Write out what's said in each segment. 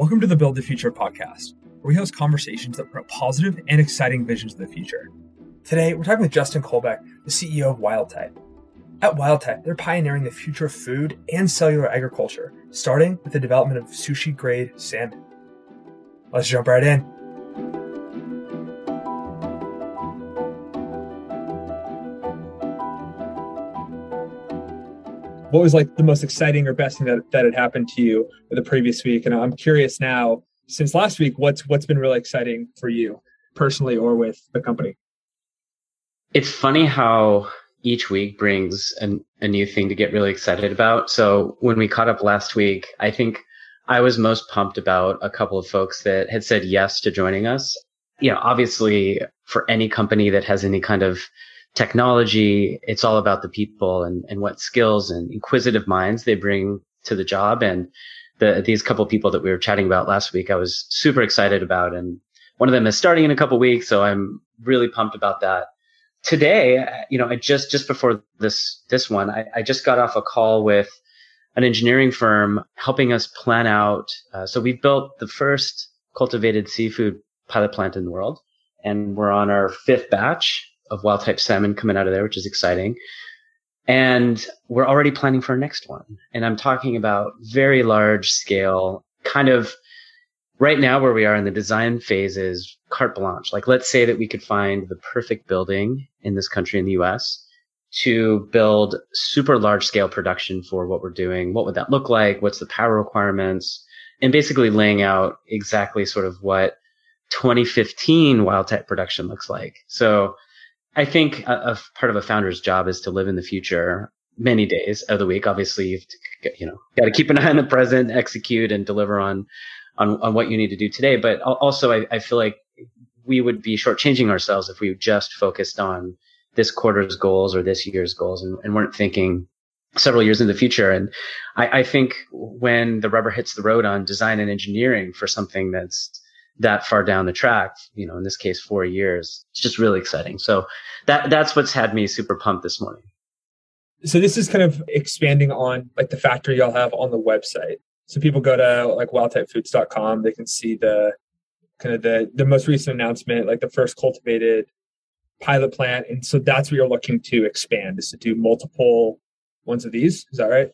Welcome to the Build the Future podcast, where we host conversations that promote positive and exciting visions of the future. Today, we're talking with Justin Kolbeck, the CEO of WildType. At WildType, they're pioneering the future of food and cellular agriculture, starting with the development of sushi grade salmon. Let's jump right in. What was like the most exciting or best thing that, that had happened to you the previous week? And i'm curious now since last week what's what's been really exciting for you personally or with the company? It's funny how each week brings an, a new thing to get really excited about. So when we caught up last week i think i was most pumped about a couple of folks that had said yes to joining us. You know obviously for any company that has any kind of technology. It's all about the people and, and what skills and inquisitive minds they bring to the job. And the, these couple people that we were chatting about last week, I was super excited about. And one of them is starting in a couple weeks. So I'm really pumped about that. Today, you know, I just, just before this, this one, I, I just got off a call with an engineering firm helping us plan out. Uh, so we've built the first cultivated seafood pilot plant in the world and we're on our fifth batch of wild type salmon coming out of there, which is exciting. And we're already planning for our next one. And I'm talking about very large scale, kind of right now where we are in the design phase is carte blanche. Like, let's say that we could find the perfect building in this country in the US to build super large scale production for what we're doing. What would that look like? What's the power requirements? And basically laying out exactly sort of what 2015 wild type production looks like. So I think a, a, part of a founder's job is to live in the future many days of the week. Obviously, you've you know got to keep an eye on the present, execute, and deliver on on, on what you need to do today. But also, I, I feel like we would be shortchanging ourselves if we just focused on this quarter's goals or this year's goals and, and weren't thinking several years in the future. And I, I think when the rubber hits the road on design and engineering for something that's that far down the track, you know, in this case, four years. It's just really exciting. So that, that's what's had me super pumped this morning. So this is kind of expanding on like the factory y'all have on the website. So people go to like wildtypefoods.com, they can see the kind of the, the most recent announcement, like the first cultivated pilot plant. And so that's what you're looking to expand is to do multiple ones of these. Is that right?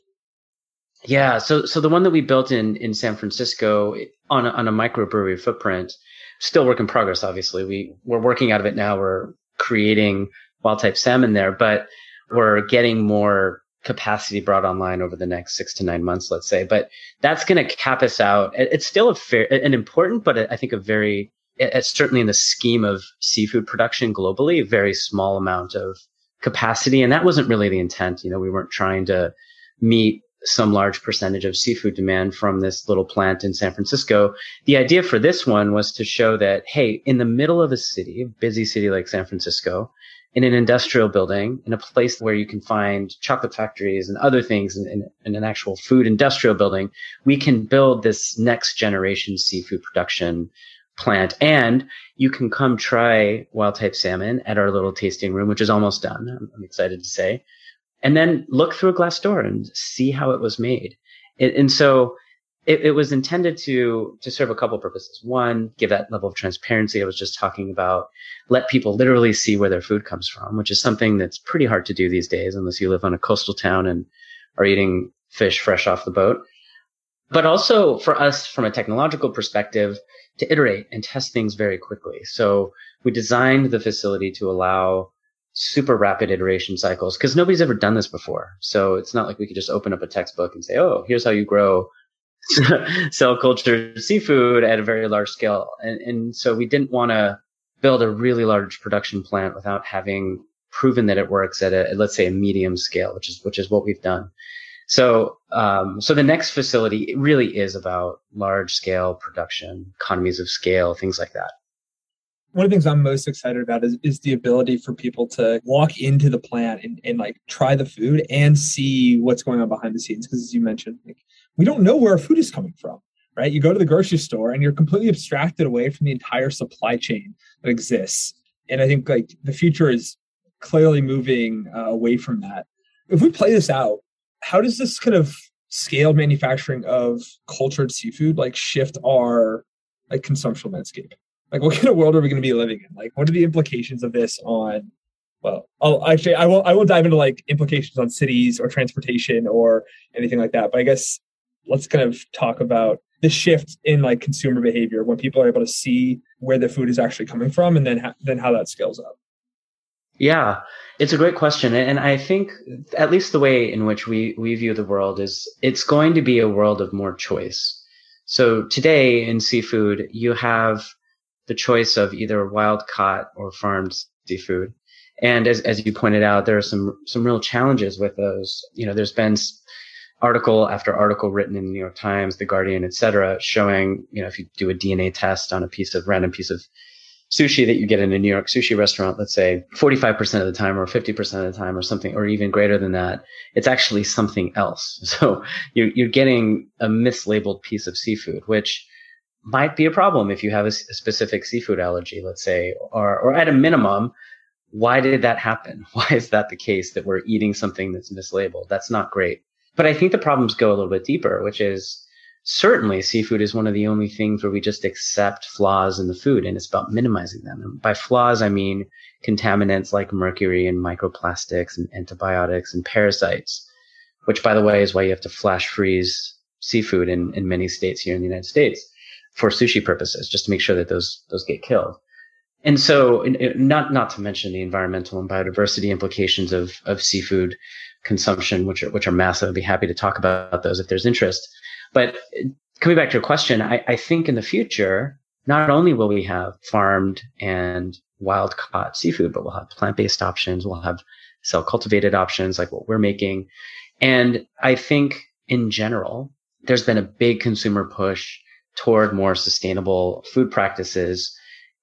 Yeah. So, so the one that we built in, in San Francisco on a, on a microbrewery footprint, still work in progress. Obviously, we we're working out of it now. We're creating wild type salmon there, but we're getting more capacity brought online over the next six to nine months, let's say. But that's going to cap us out. It's still a fair, an important, but I think a very, it's certainly in the scheme of seafood production globally, a very small amount of capacity. And that wasn't really the intent. You know, we weren't trying to meet some large percentage of seafood demand from this little plant in San Francisco. The idea for this one was to show that, hey, in the middle of a city, a busy city like San Francisco, in an industrial building, in a place where you can find chocolate factories and other things in, in, in an actual food industrial building, we can build this next generation seafood production plant. And you can come try wild type salmon at our little tasting room, which is almost done. I'm, I'm excited to say and then look through a glass door and see how it was made. It, and so it, it, was intended to to serve a couple purposes. One, give that level of transparency I was just talking about. Let people literally see where their food comes from, which is something that's pretty hard to do these days, unless you live on a coastal town and are eating fish fresh off the boat. But also for us, from a technological perspective, to iterate and test things very quickly. So we designed the facility to allow super rapid iteration cycles because nobody's ever done this before. So it's not like we could just open up a textbook and say, oh, here's how you grow cell culture seafood at a very large scale. And, and so we didn't want to build a really large production plant without having proven that it works at a, let's say a medium scale, which is, which is what we've done. So, um, so the next facility really is about large scale production, economies of scale, things like that one of the things I'm most excited about is, is the ability for people to walk into the plant and, and like try the food and see what's going on behind the scenes. Because as you mentioned, like we don't know where our food is coming from, right? You go to the grocery store and you're completely abstracted away from the entire supply chain that exists. And I think like the future is clearly moving uh, away from that. If we play this out, how does this kind of scaled manufacturing of cultured seafood like shift our like consumption landscape? Like, what kind of world are we going to be living in? Like, what are the implications of this on? Well, I'll actually I will I will dive into like implications on cities or transportation or anything like that. But I guess let's kind of talk about the shift in like consumer behavior when people are able to see where the food is actually coming from and then ha- then how that scales up. Yeah, it's a great question. And I think at least the way in which we, we view the world is it's going to be a world of more choice. So today in seafood, you have the choice of either wild caught or farmed seafood. And as, as you pointed out, there are some, some real challenges with those. You know, there's been article after article written in the New York Times, The Guardian, et cetera, showing, you know, if you do a DNA test on a piece of random piece of sushi that you get in a New York sushi restaurant, let's say 45% of the time or 50% of the time or something, or even greater than that, it's actually something else. So you're, you're getting a mislabeled piece of seafood, which might be a problem if you have a, a specific seafood allergy, let's say, or, or at a minimum, why did that happen? Why is that the case that we're eating something that's mislabeled? That's not great. But I think the problems go a little bit deeper, which is certainly seafood is one of the only things where we just accept flaws in the food and it's about minimizing them. And by flaws, I mean contaminants like mercury and microplastics and antibiotics and parasites, which by the way is why you have to flash freeze seafood in, in many states here in the United States for sushi purposes, just to make sure that those, those get killed. And so not, not to mention the environmental and biodiversity implications of, of seafood consumption, which are, which are massive. I'd be happy to talk about those if there's interest. But coming back to your question, I, I think in the future, not only will we have farmed and wild caught seafood, but we'll have plant based options. We'll have cell cultivated options like what we're making. And I think in general, there's been a big consumer push toward more sustainable food practices.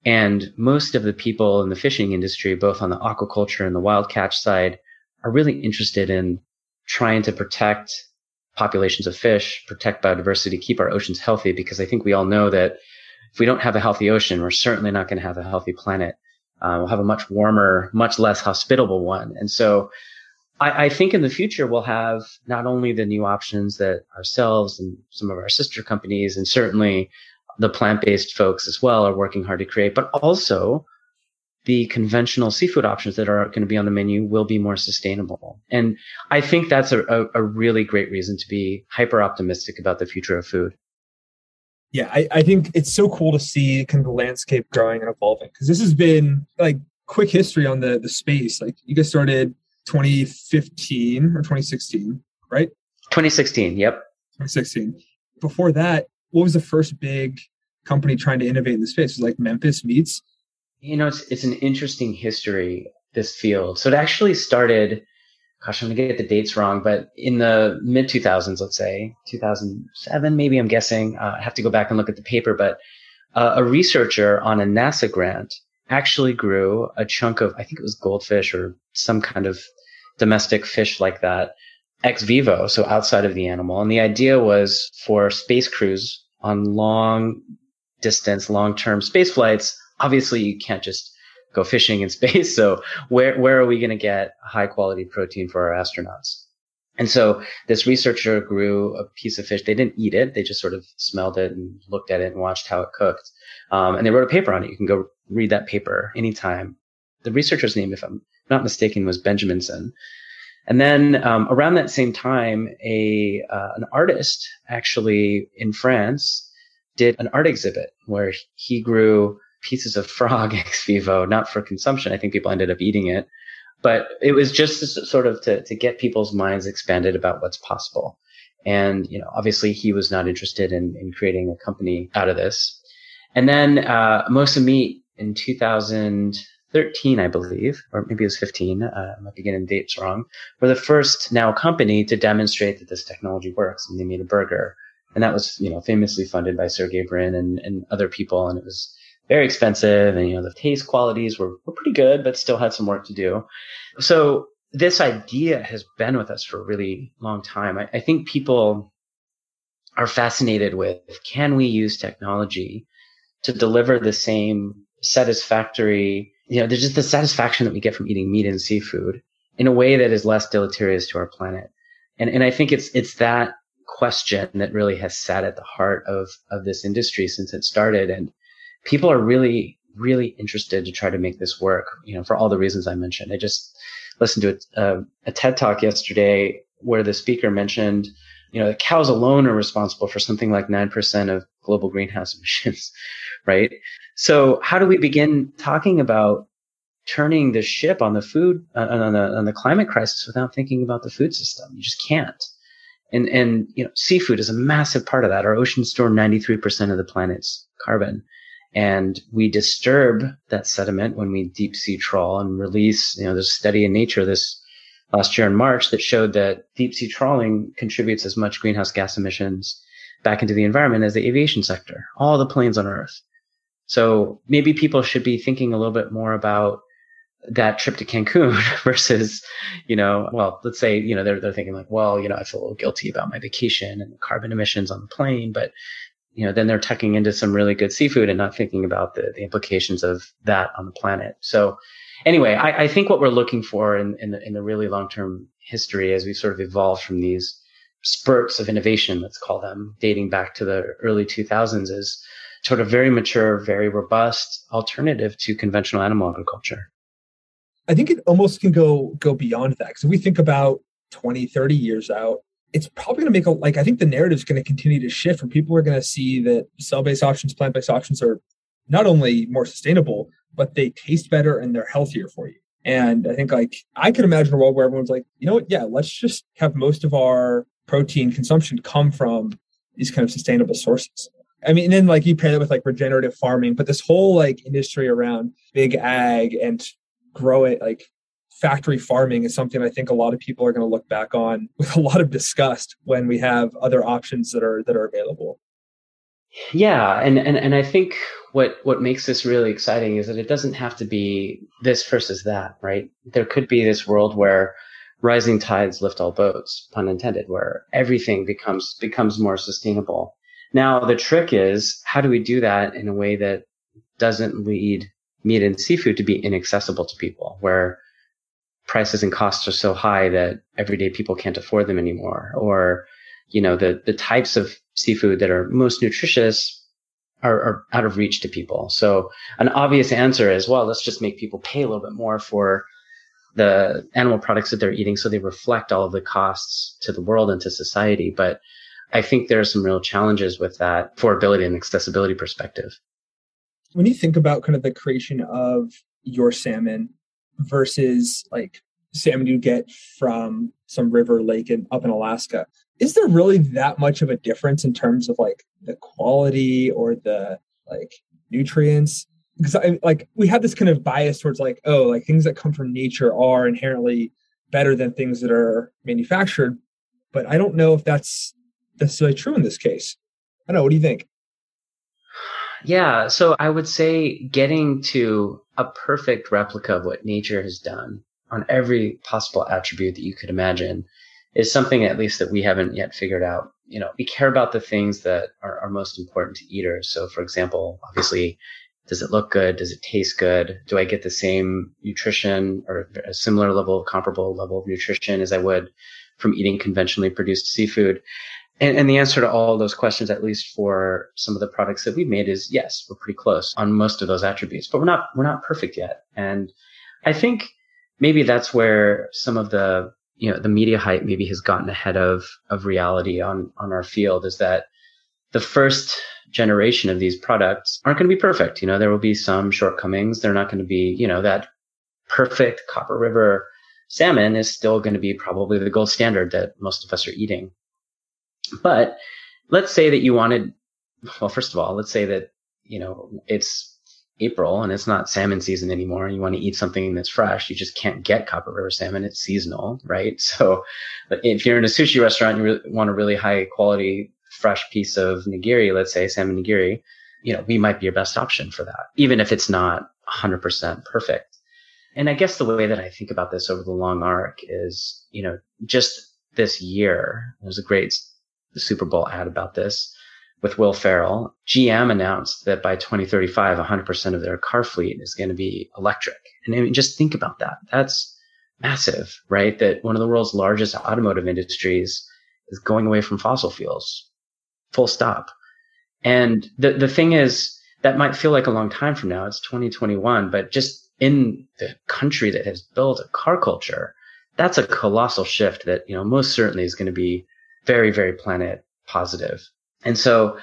And most of the people in the fishing industry, both on the aquaculture and the wild catch side, are really interested in trying to protect populations of fish, protect biodiversity, keep our oceans healthy, because I think we all know that if we don't have a healthy ocean, we're certainly not going to have a healthy planet. Uh, we'll have a much warmer, much less hospitable one. And so I, I, think in the future, we'll have not only the new options that ourselves and some of our sister companies and certainly the plant-based folks as well are working hard to create, but also the conventional seafood options that are going to be on the menu will be more sustainable. And I think that's a, a, a really great reason to be hyper optimistic about the future of food. Yeah, I, I think it's so cool to see kind of the landscape growing and evolving because this has been like quick history on the the space. Like you guys started 2015 or 2016, right? 2016, yep. 2016. Before that, what was the first big company trying to innovate in the space? It was like Memphis Meats you know, it's, it's an interesting history, this field. So it actually started, gosh, I'm going to get the dates wrong, but in the mid 2000s, let's say 2007, maybe I'm guessing. Uh, I have to go back and look at the paper, but uh, a researcher on a NASA grant actually grew a chunk of, I think it was goldfish or some kind of domestic fish like that ex vivo, so outside of the animal. And the idea was for space crews on long distance, long term space flights obviously you can't just go fishing in space. So where, where are we going to get high quality protein for our astronauts? And so this researcher grew a piece of fish. They didn't eat it. They just sort of smelled it and looked at it and watched how it cooked. Um, and they wrote a paper on it. You can go read that paper anytime. The researcher's name, if I'm not mistaken, was Benjaminson. And then um, around that same time, a uh, an artist actually in France did an art exhibit where he grew pieces of frog ex vivo, not for consumption. I think people ended up eating it, but it was just sort of to, to get people's minds expanded about what's possible. And, you know, obviously he was not interested in, in creating a company out of this. And then, uh, Mosa Meat in 2013, I believe, or maybe it was 15, uh, I might be getting dates wrong, were the first now company to demonstrate that this technology works. And they made a burger. And that was, you know, famously funded by Sergey Brin and, and other people. And it was, very expensive and you know the taste qualities were, were pretty good but still had some work to do. So this idea has been with us for a really long time. I, I think people are fascinated with can we use technology to deliver the same satisfactory you know there's just the satisfaction that we get from eating meat and seafood in a way that is less deleterious to our planet. And and i think it's it's that question that really has sat at the heart of, of this industry since it started. And people are really, really interested to try to make this work, you know, for all the reasons I mentioned. I just listened to a, a, a TED talk yesterday where the speaker mentioned, you know, the cows alone are responsible for something like 9% of global greenhouse emissions, right? So how do we begin talking about turning the ship on the food, uh, on the, on the climate crisis without thinking about the food system? You just can't. And, and, you know, seafood is a massive part of that. Our oceans store 93% of the planet's carbon. And we disturb that sediment when we deep sea trawl and release, you know, there's a study in nature this last year in March that showed that deep sea trawling contributes as much greenhouse gas emissions back into the environment as the aviation sector, all the planes on earth. So maybe people should be thinking a little bit more about that trip to Cancun versus, you know, well, let's say, you know, they're, they're thinking like, well, you know, I feel a little guilty about my vacation and the carbon emissions on the plane, but you know, then they're tucking into some really good seafood and not thinking about the, the implications of that on the planet. So anyway, I, I think what we're looking for in, in the, in the really long-term history as we sort of evolve from these spurts of innovation, let's call them, dating back to the early 2000s is sort of very mature, very robust alternative to conventional animal agriculture. I think it almost can go go beyond that. Because we think about 20, 30 years out, it's probably going to make a like I think the narrative is going to continue to shift, and people are going to see that cell-based options, plant-based options are not only more sustainable, but they taste better and they're healthier for you. And I think like I could imagine a world where everyone's like, you know what, yeah, let's just have most of our protein consumption come from these kind of sustainable sources. I mean, and then like you pair that with like regenerative farming, but this whole like industry around big ag and grow it like factory farming is something I think a lot of people are going to look back on with a lot of disgust when we have other options that are that are available. Yeah, and and and I think what what makes this really exciting is that it doesn't have to be this versus that, right? There could be this world where rising tides lift all boats, pun intended, where everything becomes becomes more sustainable. Now the trick is how do we do that in a way that doesn't lead meat and seafood to be inaccessible to people, where prices and costs are so high that everyday people can't afford them anymore. Or, you know, the, the types of seafood that are most nutritious are, are out of reach to people. So an obvious answer is, well, let's just make people pay a little bit more for the animal products that they're eating so they reflect all of the costs to the world and to society. But I think there are some real challenges with that affordability and accessibility perspective. When you think about kind of the creation of your salmon versus like salmon you get from some river lake in, up in Alaska. Is there really that much of a difference in terms of like the quality or the like nutrients? Because I like we have this kind of bias towards like oh like things that come from nature are inherently better than things that are manufactured, but I don't know if that's necessarily true in this case. I don't know. What do you think? Yeah, so I would say getting to a perfect replica of what nature has done on every possible attribute that you could imagine is something at least that we haven't yet figured out. You know, we care about the things that are, are most important to eaters. So for example, obviously, does it look good? Does it taste good? Do I get the same nutrition or a similar level, of comparable level of nutrition as I would from eating conventionally produced seafood? And, and, the answer to all those questions, at least for some of the products that we've made, is yes, we're pretty close on most of those attributes, but we're not we're not perfect yet. And I think maybe that's where some of the you know the media hype maybe has gotten ahead of of reality on on our field is that the first generation of these products aren't going to be perfect. You know, there will be some shortcomings. They're not going to be you know that perfect Copper River salmon is still going to be probably the gold standard that most of us are eating. But let's say that you wanted, well, first of all, let's say that, you know, it's April and it's not salmon season anymore and you want to eat something that's fresh. You just can't get Copper River salmon. It's seasonal, right? So but if you're in a sushi restaurant, you want a really high quality, fresh piece of nigiri, let's say salmon nigiri, you know, we might be your best option for that, even if it's not 100% perfect. And I guess the way that I think about this over the long arc is, you know, just this year, there's a great the Super Bowl ad about this with Will Ferrell. GM announced that by 2035, 100% of their car fleet is going to be electric. And I mean, just think about that. That's massive, right? That one of the world's largest automotive industries is going away from fossil fuels. Full stop. And the, the thing is, that might feel like a long time from now. It's 2021, but just in the country that has built a car culture, that's a colossal shift that, you know, most certainly is going to be very, very planet positive. And so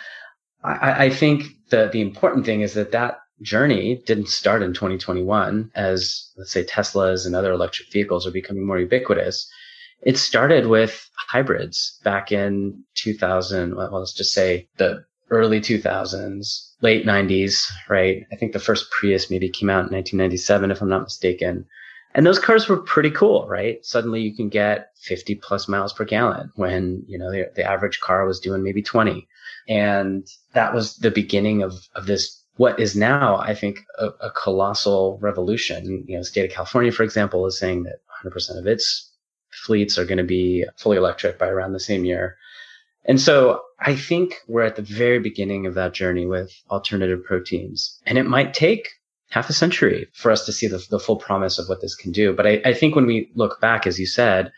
I, I think the, the important thing is that that journey didn't start in 2021 as let's say Teslas and other electric vehicles are becoming more ubiquitous. It started with hybrids back in 2000. Well, let's just say the early 2000s, late 90s, right? I think the first Prius maybe came out in 1997, if I'm not mistaken. And those cars were pretty cool, right? Suddenly you can get 50 plus miles per gallon when, you know, the, the average car was doing maybe 20. And that was the beginning of, of this what is now, I think, a, a, colossal revolution. You know, state of California, for example, is saying that 100% of its fleets are going to be fully electric by around the same year. And so I think we're at the very beginning of that journey with alternative proteins. And it might take half a century for us to see the, the full promise of what this can do. But I, I think when we look back, as you said,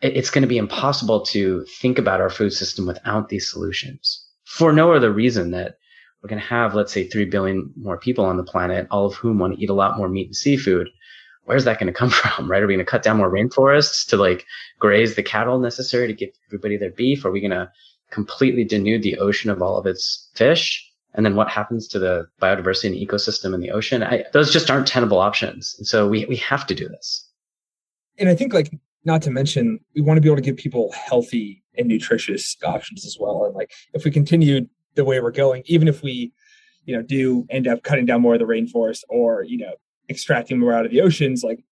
it, it's going to be impossible to think about our food system without these solutions for no other reason that we're going to have, let's say, 3 billion more people on the planet, all of whom want to eat a lot more meat and seafood. Where's that going to come from, right? Are we going to cut down more rainforests to like graze the cattle necessary to give everybody their beef? Are we going to completely denude the ocean of all of its fish? And then what happens to the biodiversity and ecosystem in the ocean? I, those just aren't tenable options. And so we, we have to do this. And I think like, not to mention, we want to be able to give people healthy and nutritious options as well. And like, if we continue the way we're going, even if we, you know, do end up cutting down more of the rainforest or, you know, extracting more out of the oceans, like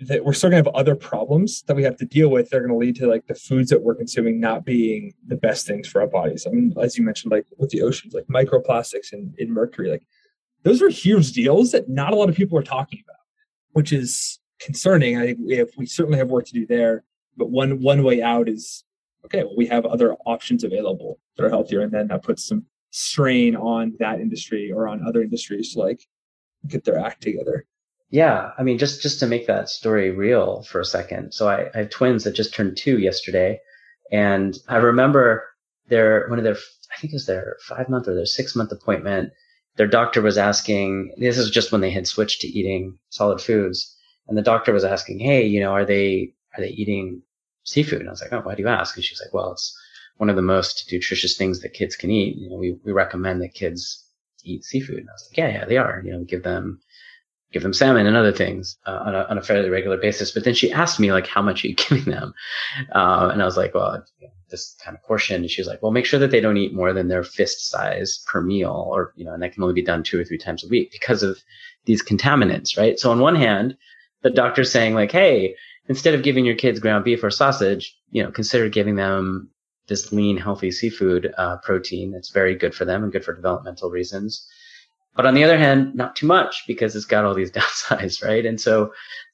that we're still gonna have other problems that we have to deal with. They're gonna lead to like the foods that we're consuming not being the best things for our bodies. I mean, as you mentioned, like with the oceans, like microplastics and in mercury, like those are huge deals that not a lot of people are talking about, which is concerning. I think we have we certainly have work to do there. But one one way out is okay, well, we have other options available that are healthier. And then that puts some strain on that industry or on other industries to like get their act together. Yeah. I mean, just, just to make that story real for a second. So I, I have twins that just turned two yesterday. And I remember their, one of their, I think it was their five month or their six month appointment. Their doctor was asking, this is just when they had switched to eating solid foods. And the doctor was asking, Hey, you know, are they, are they eating seafood. And I was like, oh, why do you ask? And she's like, well, it's one of the most nutritious things that kids can eat. You know, we, we recommend that kids eat seafood. And I was like, yeah, yeah, they are. You know, give them, give them salmon and other things uh, on, a, on a fairly regular basis. But then she asked me like, how much are you giving them? Uh, and I was like, well, this kind of portion. And she was like, well, make sure that they don't eat more than their fist size per meal or, you know, and that can only be done two or three times a week because of these contaminants, right? So on one hand, the doctor's saying like, hey, instead of giving your kids ground beef or sausage, you know, consider giving them this lean, healthy seafood uh, protein that's very good for them and good for developmental reasons. But on the other hand, not too much because it's got all these downsides, right? And so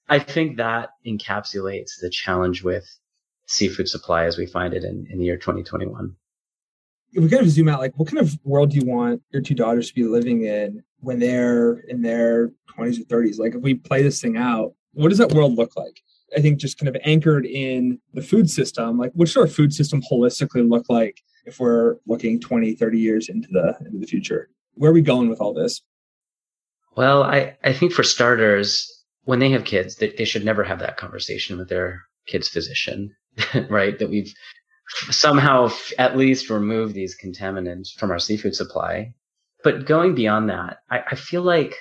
I think that encapsulates the challenge with seafood supply as we find it in, in the year 2021. If we kind of zoom out, like what kind of world do you want your two daughters to be living in when they're in their 20s or 30s? Like if we play this thing out, what does that world look like? I think just kind of anchored in the food system, like what should our food system holistically look like if we're looking 20, 30 years into the into the future? Where are we going with all this? Well, I, I think for starters, when they have kids, they, they should never have that conversation with their kid's physician, right? That we've somehow at least removed these contaminants from our seafood supply. But going beyond that, I, I feel like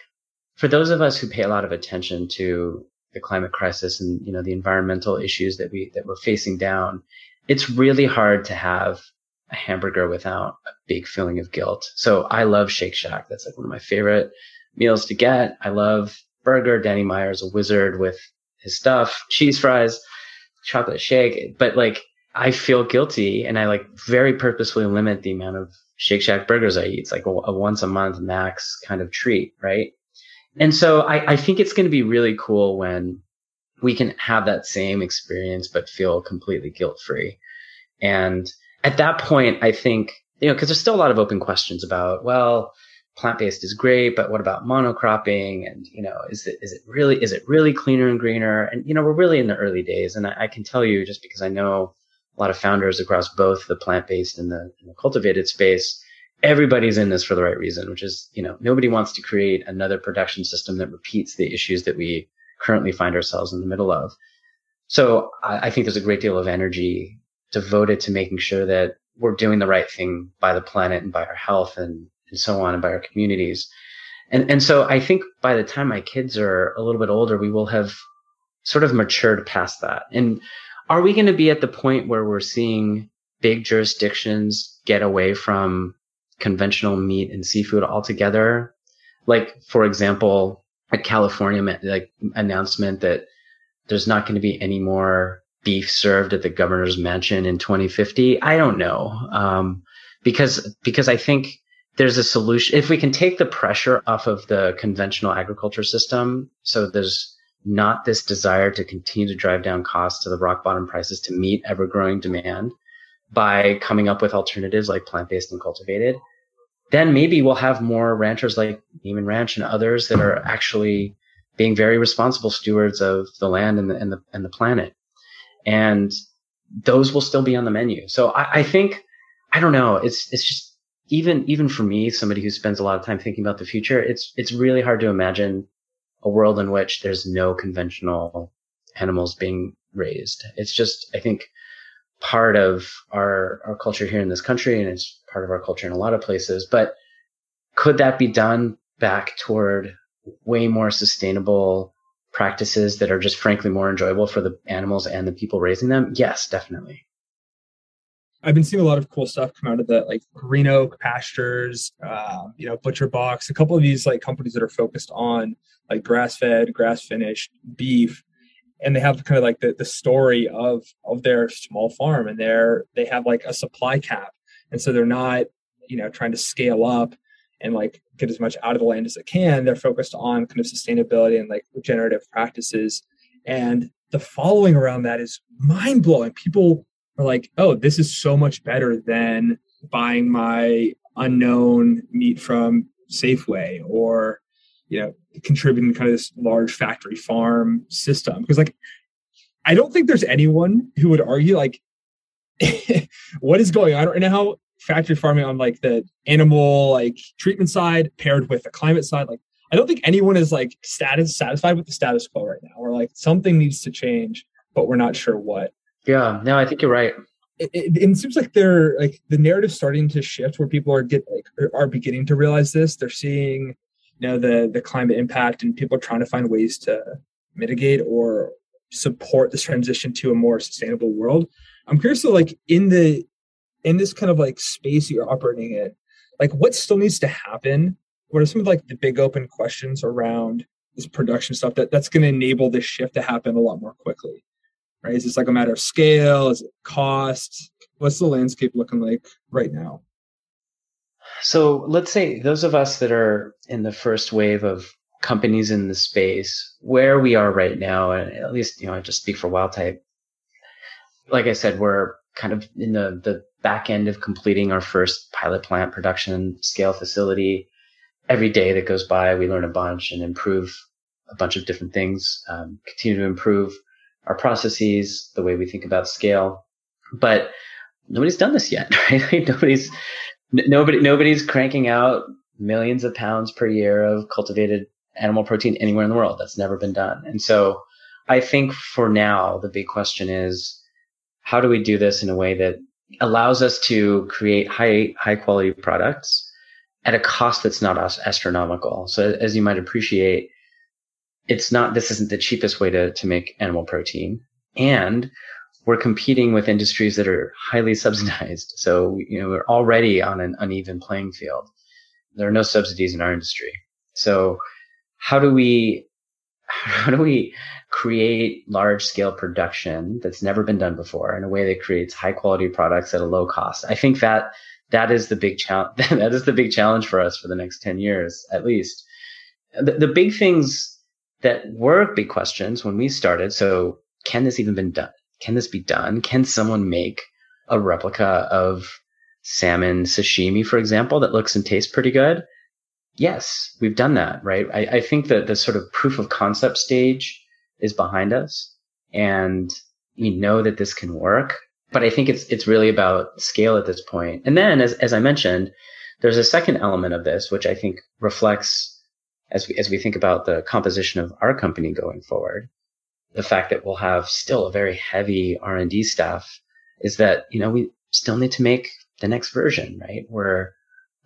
for those of us who pay a lot of attention to the climate crisis and you know the environmental issues that we that we're facing down, it's really hard to have a hamburger without a big feeling of guilt. So I love Shake Shack. That's like one of my favorite meals to get. I love burger. Danny Meyer's a wizard with his stuff, cheese fries, chocolate shake. But like I feel guilty and I like very purposefully limit the amount of Shake Shack burgers I eat. It's like a, a once a month max kind of treat, right? And so I, I think it's going to be really cool when we can have that same experience, but feel completely guilt free. And at that point, I think, you know, cause there's still a lot of open questions about, well, plant-based is great, but what about monocropping? And, you know, is it, is it really, is it really cleaner and greener? And, you know, we're really in the early days. And I, I can tell you just because I know a lot of founders across both the plant-based and the, and the cultivated space, everybody's in this for the right reason, which is, you know, nobody wants to create another production system that repeats the issues that we currently find ourselves in the middle of. So I, I think there's a great deal of energy devoted to making sure that we're doing the right thing by the planet and by our health and, and so on and by our communities. And, and so I think by the time my kids are a little bit older, we will have sort of matured past that. And are we going to be at the point where we're seeing big jurisdictions get away from conventional meat and seafood altogether? Like, for example, a California like announcement that there's not going to be any more beef served at the governor's mansion in 2050. I don't know. Um, because, because I think there's a solution. If we can take the pressure off of the conventional agriculture system, so there's not this desire to continue to drive down costs to the rock bottom prices to meet ever growing demand by coming up with alternatives like plant based and cultivated, then maybe we'll have more ranchers like Niman Ranch and others that are actually being very responsible stewards of the land and the, and the, and the planet. And those will still be on the menu. So I, I think, I don't know. It's, it's just, even, even for me, somebody who spends a lot of time thinking about the future, it's, it's really hard to imagine a world in which there's no conventional animals being raised. It's just, I think, part of our, our culture here in this country and it's part of our culture in a lot of places. But could that be done back toward way more sustainable practices that are just frankly more enjoyable for the animals and the people raising them? Yes, definitely. I've been seeing a lot of cool stuff come out of the like Green Oak Pastures, uh, you know, Butcher Box, a couple of these like companies that are focused on like grass fed, grass finished beef. And they have kind of like the, the story of of their small farm and they're they have like a supply cap. And so they're not, you know, trying to scale up and like get as much out of the land as it can. They're focused on kind of sustainability and like regenerative practices. And the following around that is mind blowing. People are like, oh, this is so much better than buying my unknown meat from Safeway or, you know, contributing kind of this large factory farm system. Because like I don't think there's anyone who would argue like what is going on right now factory farming on like the animal like treatment side paired with the climate side like i don't think anyone is like status satisfied with the status quo right now or like something needs to change but we're not sure what. Yeah no i think you're right. It, it, it seems like they're like the narrative starting to shift where people are get like are beginning to realize this. They're seeing you know the the climate impact and people are trying to find ways to mitigate or support this transition to a more sustainable world. I'm curious to like in the in this kind of like space you're operating in, like what still needs to happen? What are some of like the big open questions around this production stuff that, that's going to enable this shift to happen a lot more quickly? Right? Is this like a matter of scale? Is it cost? What's the landscape looking like right now? So let's say those of us that are in the first wave of companies in the space, where we are right now, and at least, you know, I just speak for Wildtype. Like I said, we're kind of in the, the back end of completing our first pilot plant production scale facility. Every day that goes by, we learn a bunch and improve a bunch of different things, um, continue to improve our processes, the way we think about scale. But nobody's done this yet, right? nobody's, n- nobody, nobody's cranking out millions of pounds per year of cultivated animal protein anywhere in the world. That's never been done. And so I think for now, the big question is, how do we do this in a way that allows us to create high high quality products at a cost that's not astronomical. So as you might appreciate, it's not this isn't the cheapest way to to make animal protein, and we're competing with industries that are highly subsidized. So you know we're already on an uneven playing field. There are no subsidies in our industry. So how do we how do we create large scale production that's never been done before in a way that creates high quality products at a low cost. I think that that is the big challenge. that is the big challenge for us for the next 10 years, at least. The, the big things that were big questions when we started. So can this even been done? Can this be done? Can someone make a replica of salmon sashimi, for example, that looks and tastes pretty good? Yes, we've done that, right? I, I think that the sort of proof of concept stage is behind us and we know that this can work. but I think it's it's really about scale at this point. And then, as as I mentioned, there's a second element of this, which I think reflects as we as we think about the composition of our company going forward, the fact that we'll have still a very heavy R and D staff is that you know we still need to make the next version, right? Where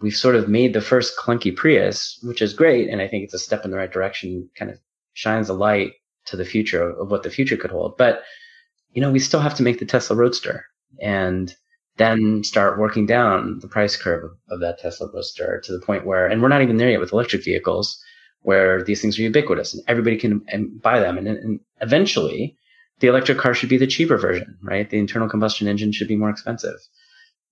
we've sort of made the first clunky Prius, which is great, and I think it's a step in the right direction. Kind of shines a light to the future of, of what the future could hold, but you know, we still have to make the Tesla Roadster and then start working down the price curve of, of that Tesla Roadster to the point where, and we're not even there yet with electric vehicles, where these things are ubiquitous and everybody can um, buy them. And, and eventually, the electric car should be the cheaper version, right? The internal combustion engine should be more expensive.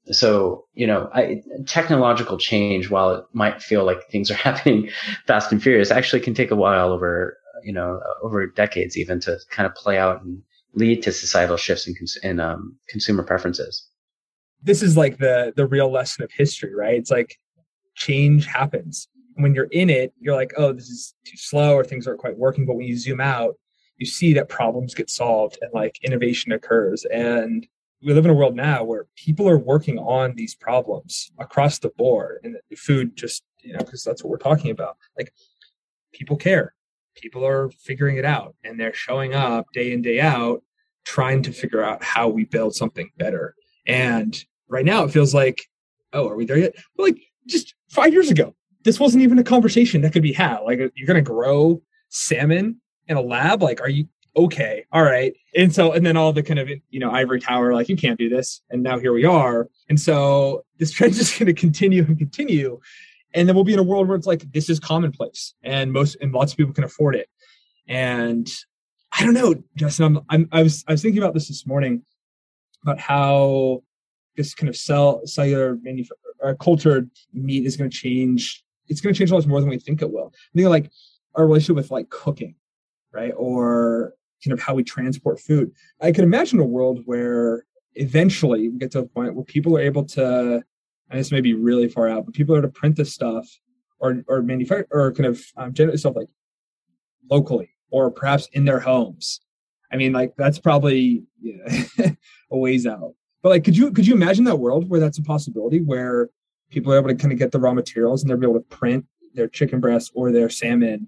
So, you know, I, technological change, while it might feel like things are happening fast and furious, actually can take a while over, you know, over decades even to kind of play out and lead to societal shifts in, in um, consumer preferences. This is like the the real lesson of history, right? It's like change happens. When you're in it, you're like, oh, this is too slow or things aren't quite working. But when you zoom out, you see that problems get solved and like innovation occurs. And we live in a world now where people are working on these problems across the board and food just, you know, because that's what we're talking about. Like people care. People are figuring it out and they're showing up day in day out trying to figure out how we build something better. And right now it feels like oh are we there yet? Well, like just five years ago this wasn't even a conversation that could be had. Like you're gonna grow salmon in a lab? Like are you okay all right. And so and then all the kind of you know ivory tower like you can't do this. And now here we are. And so this trend is going to continue and continue. And then we'll be in a world where it's like this is commonplace. And most and lots of people can afford it. And i don't know justin i'm, I'm i was i was thinking about this this morning about how this kind of cell cellular manuf- cultured meat is going to change it's going to change a lot more than we think it will. I think like our relationship with like cooking right? Or kind of how we transport food i can imagine a world where eventually we get to a point where people are able to and this may be really far out, but people are to print this stuff or or manufacture or kind of um, generate stuff like locally or perhaps in their homes. I mean, like that's probably a ways out. But like, could you could you imagine that world where that's a possibility, where people are able to kind of get the raw materials and they're able to print their chicken breast or their salmon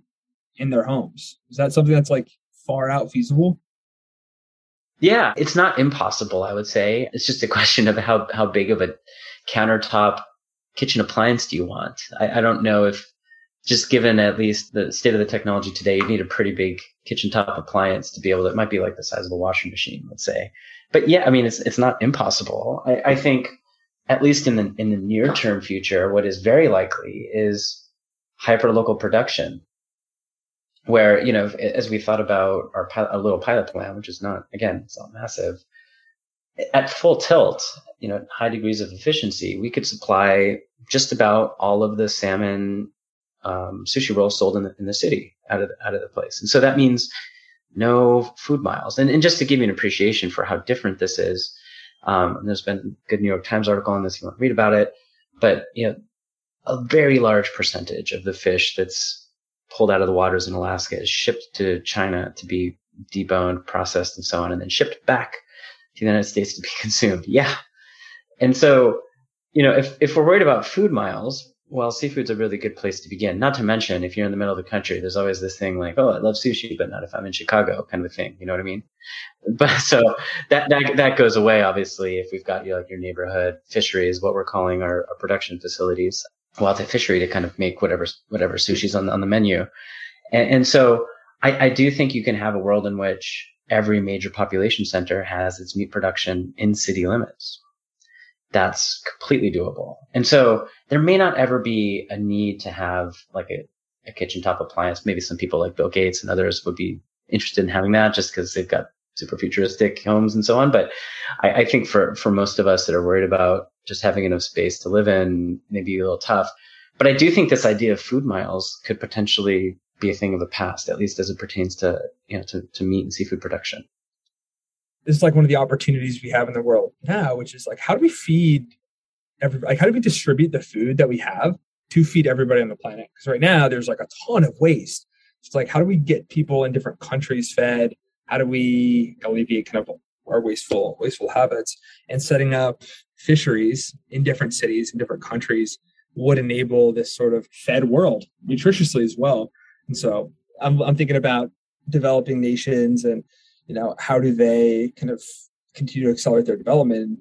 in their homes? Is that something that's like far out feasible? Yeah, it's not impossible. I would say it's just a question of how how big of a countertop kitchen appliance do you want? I, I don't know if just given at least the state of the technology today, you need a pretty big kitchen top appliance to be able to, it might be like the size of a washing machine, let's say. But yeah, I mean, it's, it's not impossible. I, I think at least in the, in the near term future, what is very likely is hyper local production where, you know, as we thought about our, pilot, our little pilot plan, which is not, again, it's not massive, at full tilt, you know, high degrees of efficiency, we could supply just about all of the salmon um, sushi rolls sold in the, in the city out of out of the place. And so that means no food miles. And, and just to give you an appreciation for how different this is, um, there's been a good New York Times article on this if you want to read about it. But you know, a very large percentage of the fish that's pulled out of the waters in Alaska is shipped to China to be deboned, processed, and so on, and then shipped back to the United States to be consumed. Yeah. And so, you know, if, if we're worried about food miles, well, seafood's a really good place to begin. Not to mention, if you're in the middle of the country, there's always this thing like, oh, I love sushi, but not if I'm in Chicago, kind of a thing. You know what I mean? But so that that that goes away, obviously, if we've got you know, like your neighborhood fisheries, what we're calling our, our production facilities, wildlife fishery to kind of make whatever whatever sushi's on on the menu. And, and so I, I do think you can have a world in which every major population center has its meat production in city limits. That's completely doable. And so there may not ever be a need to have like a, a kitchen top appliance. Maybe some people like Bill Gates and others would be interested in having that just because they've got super futuristic homes and so on. But I, I, think for, for most of us that are worried about just having enough space to live in, may be a little tough. But I do think this idea of food miles could potentially be a thing of the past, at least as it pertains to you know to, to meat and seafood production. This is like one of the opportunities we have in the world now, which is like how do we feed every like how do we distribute the food that we have to feed everybody on the planet? Because right now there's like a ton of waste. It's like how do we get people in different countries fed? How do we alleviate kind of our wasteful wasteful habits and setting up fisheries in different cities in different countries would enable this sort of fed world nutritiously as well. And so i'm, I'm thinking about developing nations and you know how do they kind of continue to accelerate their development and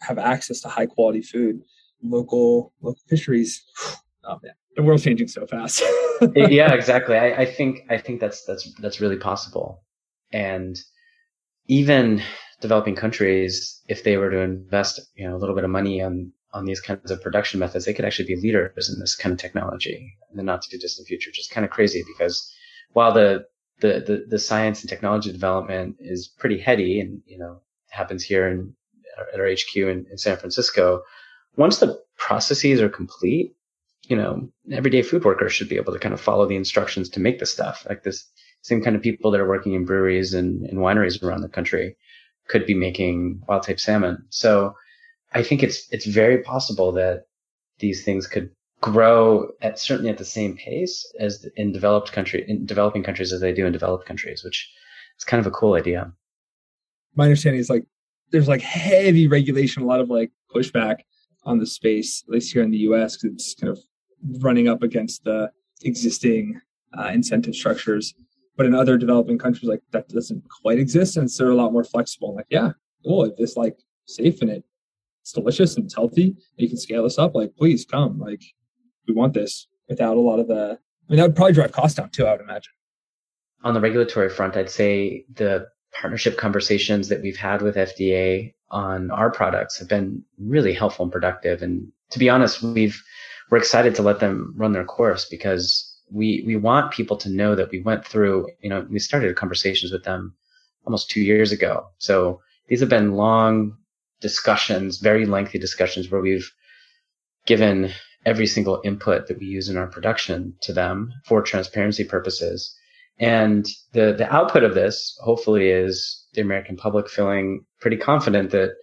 have access to high quality food? Local local fisheries. Oh man. The world's changing so fast. Yeah exactly. I, I think i think that's that's that's really possible. And even developing countries if they were to invest you know a little bit of money on on these kinds of production methods they could actually be leaders in this kind of technology in the not too distant future which is kind of crazy because while the the, the, the science and technology development is pretty heady and, you know, happens here in, at our HQ in, in San Francisco. Once the processes are complete, you know, everyday food workers should be able to kind of follow the instructions to make the stuff. Like this same kind of people that are working in breweries and, and wineries around the country could be making wild type salmon. So I think it's, it's very possible that these things could grow at certainly at the same pace as in developed country in developing countries as they do in developed countries, which is kind of a cool idea. My understanding is like there's like heavy regulation, a lot of like pushback on the space, at least here in the U.S., because it's kind of running up against the existing uh, incentive structures. But in other developing countries, like that doesn't quite exist, and so they're a lot more flexible. Like, yeah, cool, if it's like safe and it it's delicious and it's healthy, you can scale this up. Like, please come. Like, we want this without a lot of the. I mean, that would probably drive costs down too. I would imagine. On the regulatory front, I'd say the partnership conversations that we've had with FDA on our products have been really helpful and productive. And to be honest, we've we're excited to let them run their course because we we want people to know that we went through. You know, we started conversations with them almost two years ago. So these have been long discussions, very lengthy discussions where we've given every single input that we use in our production to them for transparency purposes. And the, the output of this, hopefully, is the American public feeling pretty confident that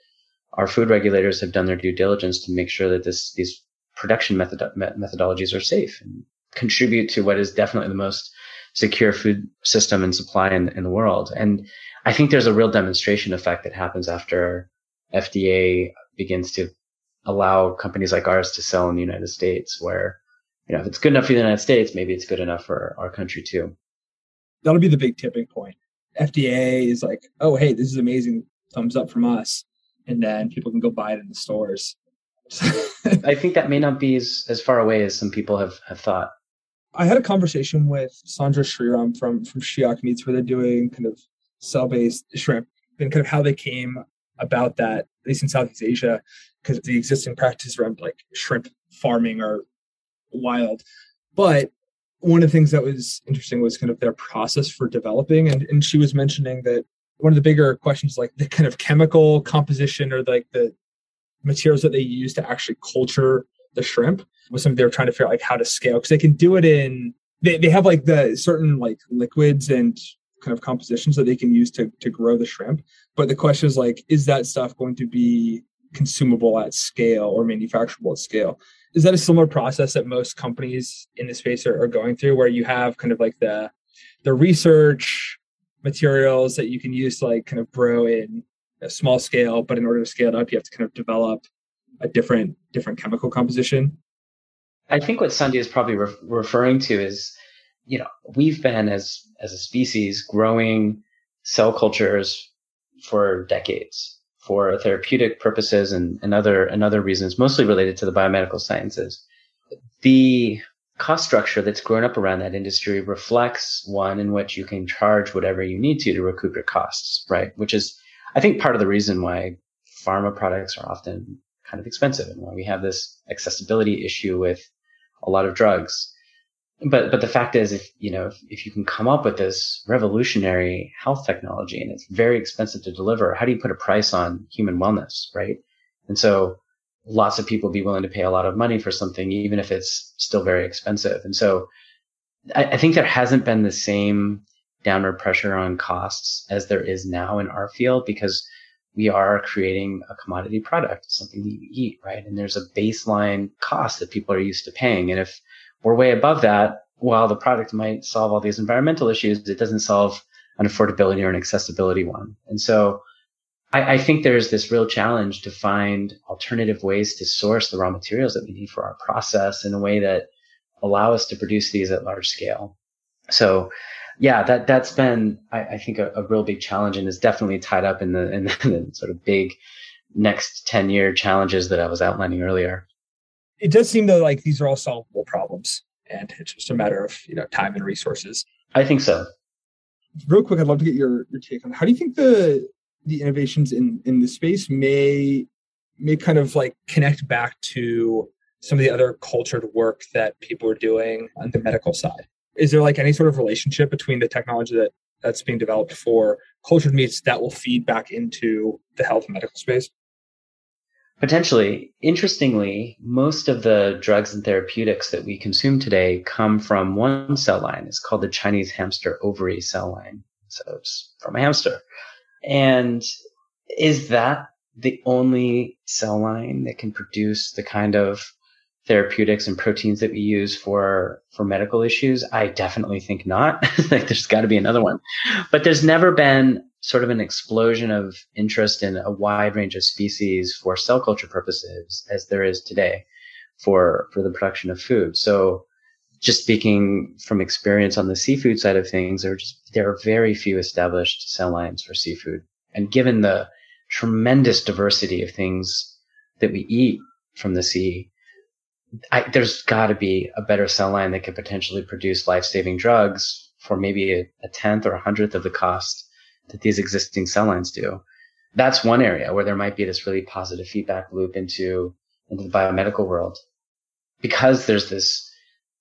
our food regulators have done their due diligence to make sure that this, these production method, methodologies are safe and contribute to what is definitely the most secure food system and supply in, in the world. And I think there's a real demonstration effect that happens after FDA begins to allow companies like ours to sell in the United States where, you know, if it's good enough for the United States, maybe it's good enough for our country too. That'll be the big tipping point. FDA is like, oh, hey, this is amazing. Thumbs up from us. And then people can go buy it in the stores. I think that may not be as, as far away as some people have, have thought. I had a conversation with Sandhya Sriram from, from Shiok Meats where they're doing kind of cell based shrimp and kind of how they came about that, at least in Southeast Asia because the existing practice around like shrimp farming are wild. But one of the things that was interesting was kind of their process for developing. And, and she was mentioning that one of the bigger questions, like the kind of chemical composition or like the materials that they use to actually culture the shrimp was something they were trying to figure out like how to scale because they can do it in they, they have like the certain like liquids and kind of compositions that they can use to to grow the shrimp but the question is like is that stuff going to be consumable at scale or manufacturable at scale. Is that a similar process that most companies in the space are, are going through, where you have kind of like the the research materials that you can use to like kind of grow in a small scale, but in order to scale it up, you have to kind of develop a different different chemical composition. I think what Sandy is probably re- referring to is, you know, we've been as as a species growing cell cultures for decades for therapeutic purposes and, and other and other reasons, mostly related to the biomedical sciences. The cost structure that's grown up around that industry reflects one in which you can charge whatever you need to to recoup your costs, right? Which is, I think, part of the reason why pharma products are often kind of expensive and why we have this accessibility issue with a lot of drugs. But but the fact is if you know if, if you can come up with this revolutionary health technology and it's very expensive to deliver how do you put a price on human wellness right? And so lots of people be willing to pay a lot of money for something even if it's still very expensive. And so I, I think there hasn't been the same downward pressure on costs as there is now in our field because we are creating a commodity product something that you eat right and there's a baseline cost that people are used to paying and if we're way above that. While the product might solve all these environmental issues, it doesn't solve an affordability or an accessibility one. And so I, I think there's this real challenge to find alternative ways to source the raw materials that we need for our process in a way that allow us to produce these at large scale. So yeah, that that's been I, I think a, a, real big challenge and is definitely tied up in the in the sort of big next 10 year challenges that I was outlining earlier. It does seem though like these are all solvable problems and it's just a matter of, you know, time and resources. I think so. Real quick, I'd love to get your, your take on how do you think the the innovations in in the space may may kind of like connect back to some of the other cultured work that people are doing on the medical side? Is there like any sort of relationship between the technology that that's being developed for cultured meats that will feed back into the health medical space? Potentially. Interestingly, most of the drugs and therapeutics that we consume today come from one cell line. It's called the Chinese hamster ovary cell line. So it's from a hamster. And is that the only cell line that can produce the kind of therapeutics and proteins that we use for for medical issues? I definitely think not. Like there's got to be another one. But there's never been sort of an explosion of interest in a wide range of species for cell culture purposes as there is today for for the production of food. So just speaking from experience on the seafood side of things there are just there are very few established cell lines for seafood. And given the tremendous diversity of things that we eat from the sea I, there's got to be a better cell line that could potentially produce life-saving drugs for maybe a, a tenth or a hundredth of the cost that these existing cell lines do. That's one area where there might be this really positive feedback loop into into the biomedical world, because there's this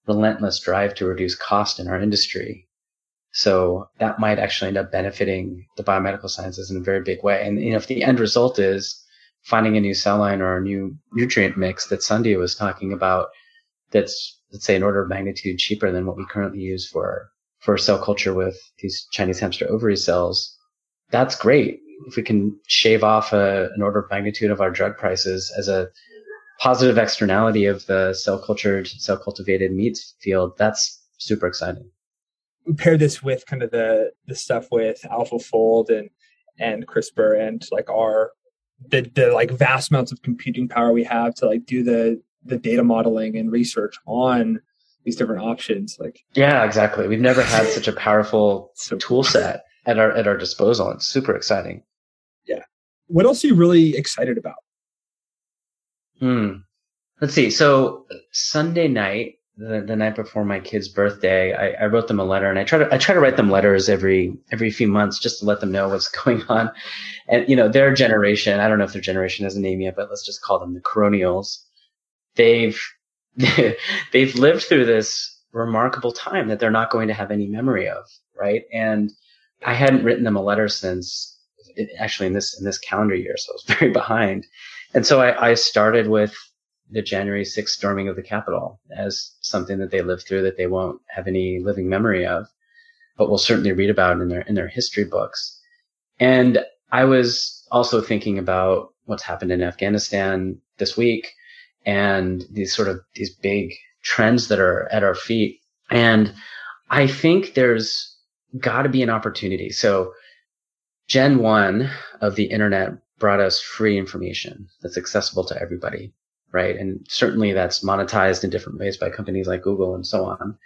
relentless drive to reduce cost in our industry. So that might actually end up benefiting the biomedical sciences in a very big way. And you know, if the end result is finding a new cell line or a new nutrient mix that Sandhya was talking about that's, let's say, an order of magnitude cheaper than what we currently use for, for cell culture with these Chinese hamster ovary cells. That's great. If we can shave off a, an order of magnitude of our drug prices as a positive externality of the cell cultured, cell cultivated meats field, that's super exciting. Pair this with kind of the the stuff with AlphaFold and and CRISPR and like our the the like vast amounts of computing power we have to like do the the data modeling and research on these different options like yeah exactly. We've never had such a powerful tool set at our at our disposal. It's super exciting. Yeah. What else are you really excited about? Hmm. Let's see. So sunday night the, the night before my kid's birthday, I, I wrote them a letter and I try to, I try to write them letters every, every few months just to let them know what's going on. And, you know, their generation, I don't know if their generation has a name yet, but let's just call them the Coronials. They've, they've lived through this remarkable time that they're not going to have any memory of. Right. And I hadn't written them a letter since actually in this, in this calendar year. So I was very behind. And so I, I started with the January 6th storming of the Capitol as something that they lived through that they won't have any living memory of, but will certainly read about in their, in their history books. And I was also thinking about what's happened in Afghanistan this week and these sort of these big trends that are at our feet. And I think there's got to be an opportunity. So Gen 1 of the internet brought us free information that's accessible to everybody right? And certainly that's monetized in different ways by companies like Google and so on.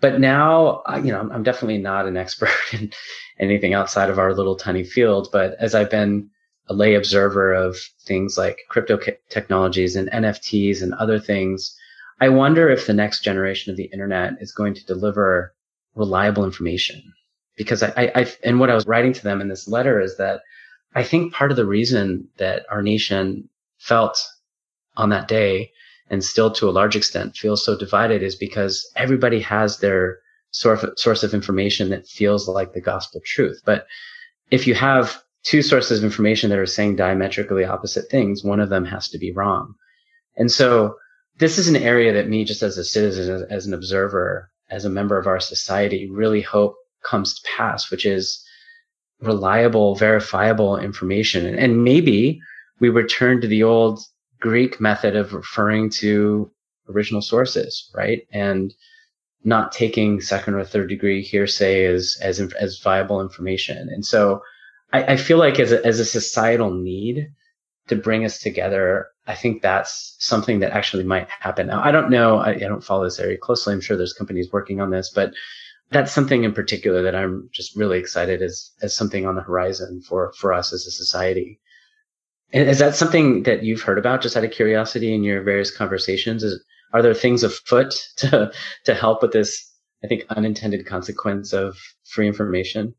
But now, you know, I'm definitely not an expert in anything outside of our little tiny field. But as I've been a lay observer of things like crypto technologies and NFTs and other things, I wonder if the next generation of the internet is going to deliver reliable information. Because I, I, I and what I was writing to them in this letter is that I think part of the reason that our nation felt on that day and still to a large extent feel so divided is because everybody has their source of information that feels like the gospel truth. But if you have two sources of information that are saying diametrically opposite things, one of them has to be wrong. And so this is an area that me, just as a citizen, as an observer, as a member of our society, really hope comes to pass, which is reliable, verifiable information. And maybe we return to the old Greek method of referring to original sources, right? And not taking second or third degree hearsay as, as, as viable information. And so I, I feel like as a, as a societal need to bring us together, I think that's something that actually might happen. Now, I don't know. I, I don't follow this area closely. I'm sure there's companies working on this, but that's something in particular that I'm just really excited as, as something on the horizon for, for us as a society. Is that something that you've heard about just out of curiosity in your various conversations? Is, are there things afoot to, to help with this, I think, unintended consequence of free information?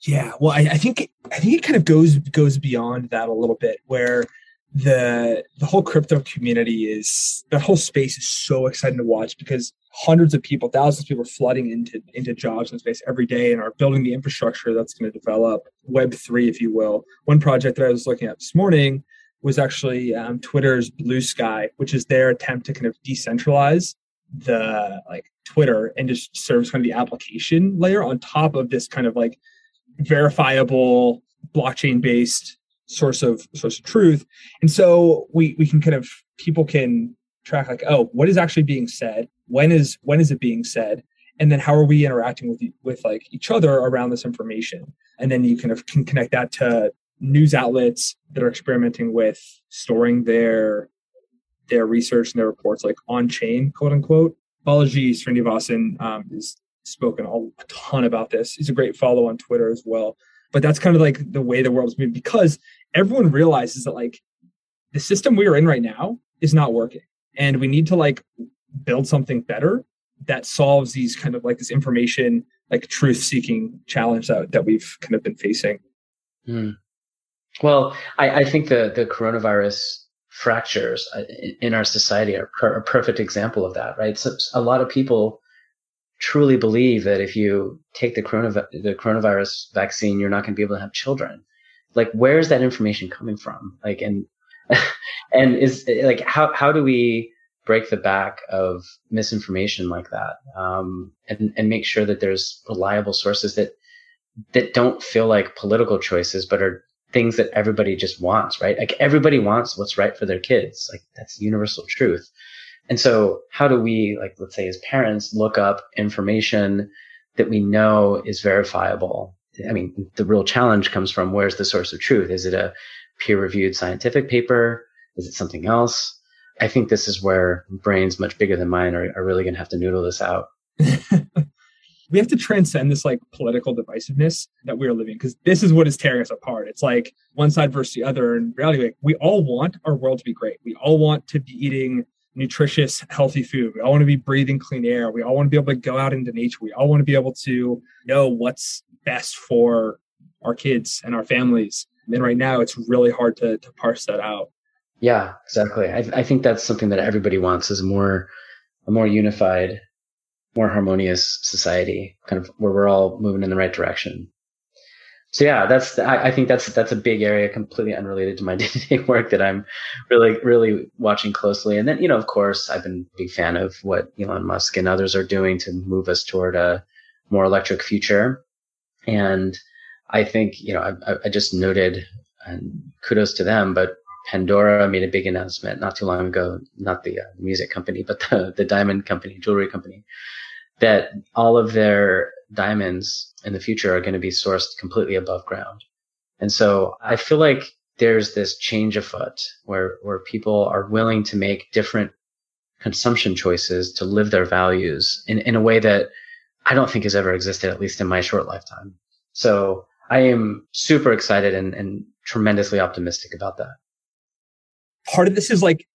Yeah, well, I, I think I think it kind of goes goes beyond that a little bit, where the the whole crypto community is that whole space is so exciting to watch because hundreds of people, thousands of people are flooding into into jobs in space every day and are building the infrastructure that's going to develop Web three, if you will. One project that I was looking at this morning was actually um, Twitter's Bluesky, which is their attempt to kind of decentralize the like Twitter and just serves kind of the application layer on top of this kind of like verifiable blockchain based source of source of truth. And so we we can kind of people can track like, oh, what is actually being said? When is when is it being said? And then how are we interacting with with like each other around this information? And then you kind of can connect that to news outlets that are experimenting with storing their their research and their reports like on chain, quote unquote. Balaji Srinivasan um, is spoken a ton about this. He's a great follow on Twitter as well. But that's kind of like the way the world's moving because everyone realizes that like the system we are in right now is not working. And we need to like build something better that solves these kind of like this information like truth seeking challenge that, that we've kind of been facing. Hmm. well I, I think the the coronavirus fractures uh, in our society are a perfect example of that right? So a lot of people truly believe that if you take the, coronav- the coronavirus vaccine you're not going to be able to have children. Like where's that information coming from? Like and and is like how how do we break the back of misinformation like that um, and and make sure that there's reliable sources that that don't feel like political choices but are things that everybody just wants right? Like everybody wants what's right for their kids. Like that's universal truth and so how do we like let's say as parents look up information that we know is verifiable I mean, the real challenge comes from where's the source of truth? Is it a peer reviewed scientific paper? Is it something else? I think this is where brains much bigger than mine are, are really going to have to noodle this out. we have to transcend this like political divisiveness that we're living because this is what is tearing us apart. It's like one side versus the other. And reality, like, we all want our world to be great. We all want to be eating nutritious, healthy food. We all want to be breathing clean air. We all want to be able to go out into nature. We all want to be able to know what's best for our kids and our families. And right now, it's really hard to, to parse that out. Yeah, exactly. I, I think that's something that everybody wants is a more, a more unified, more harmonious society, kind of where we're all moving in the right direction. So yeah, that's I, I think that's that's a big area, completely unrelated to my day to day work that I'm really really watching closely. And then you know, of course, I've been a big fan of what Elon Musk and others are doing to move us toward a more electric future. And I think, you know, I, I just noted and kudos to them, but Pandora made a big announcement not too long ago, not the uh, music company, but the, the diamond company, jewelry company, that all of their diamonds in the future are going to be sourced completely above ground. And so I feel like there's this change afoot where, where people are willing to make different consumption choices to live their values in, in a way that I don't think has ever existed, at least in my short lifetime. So I am super excited and, and tremendously optimistic about that. Part of this is like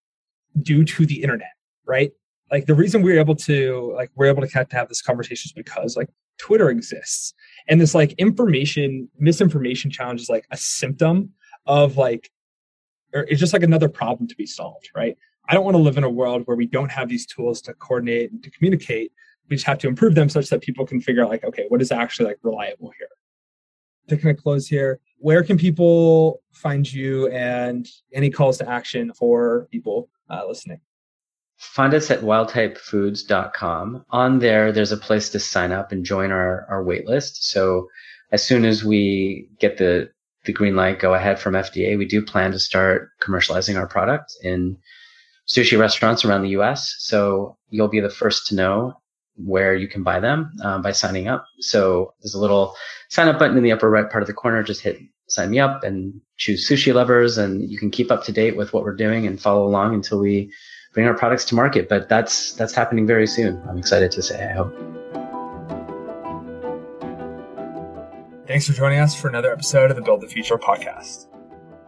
due to the internet, right? Like the reason we're able to like we're able to have this conversation is because like Twitter exists. And this like information, misinformation challenge is like a symptom of like or it's just like another problem to be solved, right? I don't want to live in a world where we don't have these tools to coordinate and to communicate we just have to improve them such that people can figure out like okay what is actually like reliable here to kind of close here where can people find you and any calls to action for people uh, listening find us at wildtypefoods.com on there there's a place to sign up and join our, our wait list so as soon as we get the the green light go ahead from fda we do plan to start commercializing our product in sushi restaurants around the us so you'll be the first to know where you can buy them um, by signing up. So there's a little sign up button in the upper right part of the corner. Just hit sign me up and choose sushi lovers and you can keep up to date with what we're doing and follow along until we bring our products to market. But that's, that's happening very soon. I'm excited to say, I hope. Thanks for joining us for another episode of the Build the Future podcast.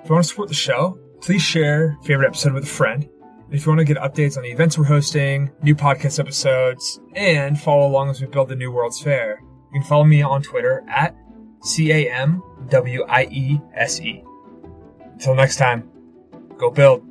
If you want to support the show, please share favorite episode with a friend. And if you want to get updates on the events we're hosting, new podcast episodes, and follow along as we build the new World's Fair, you can follow me on Twitter at C A M W I E S E. Until next time, go build.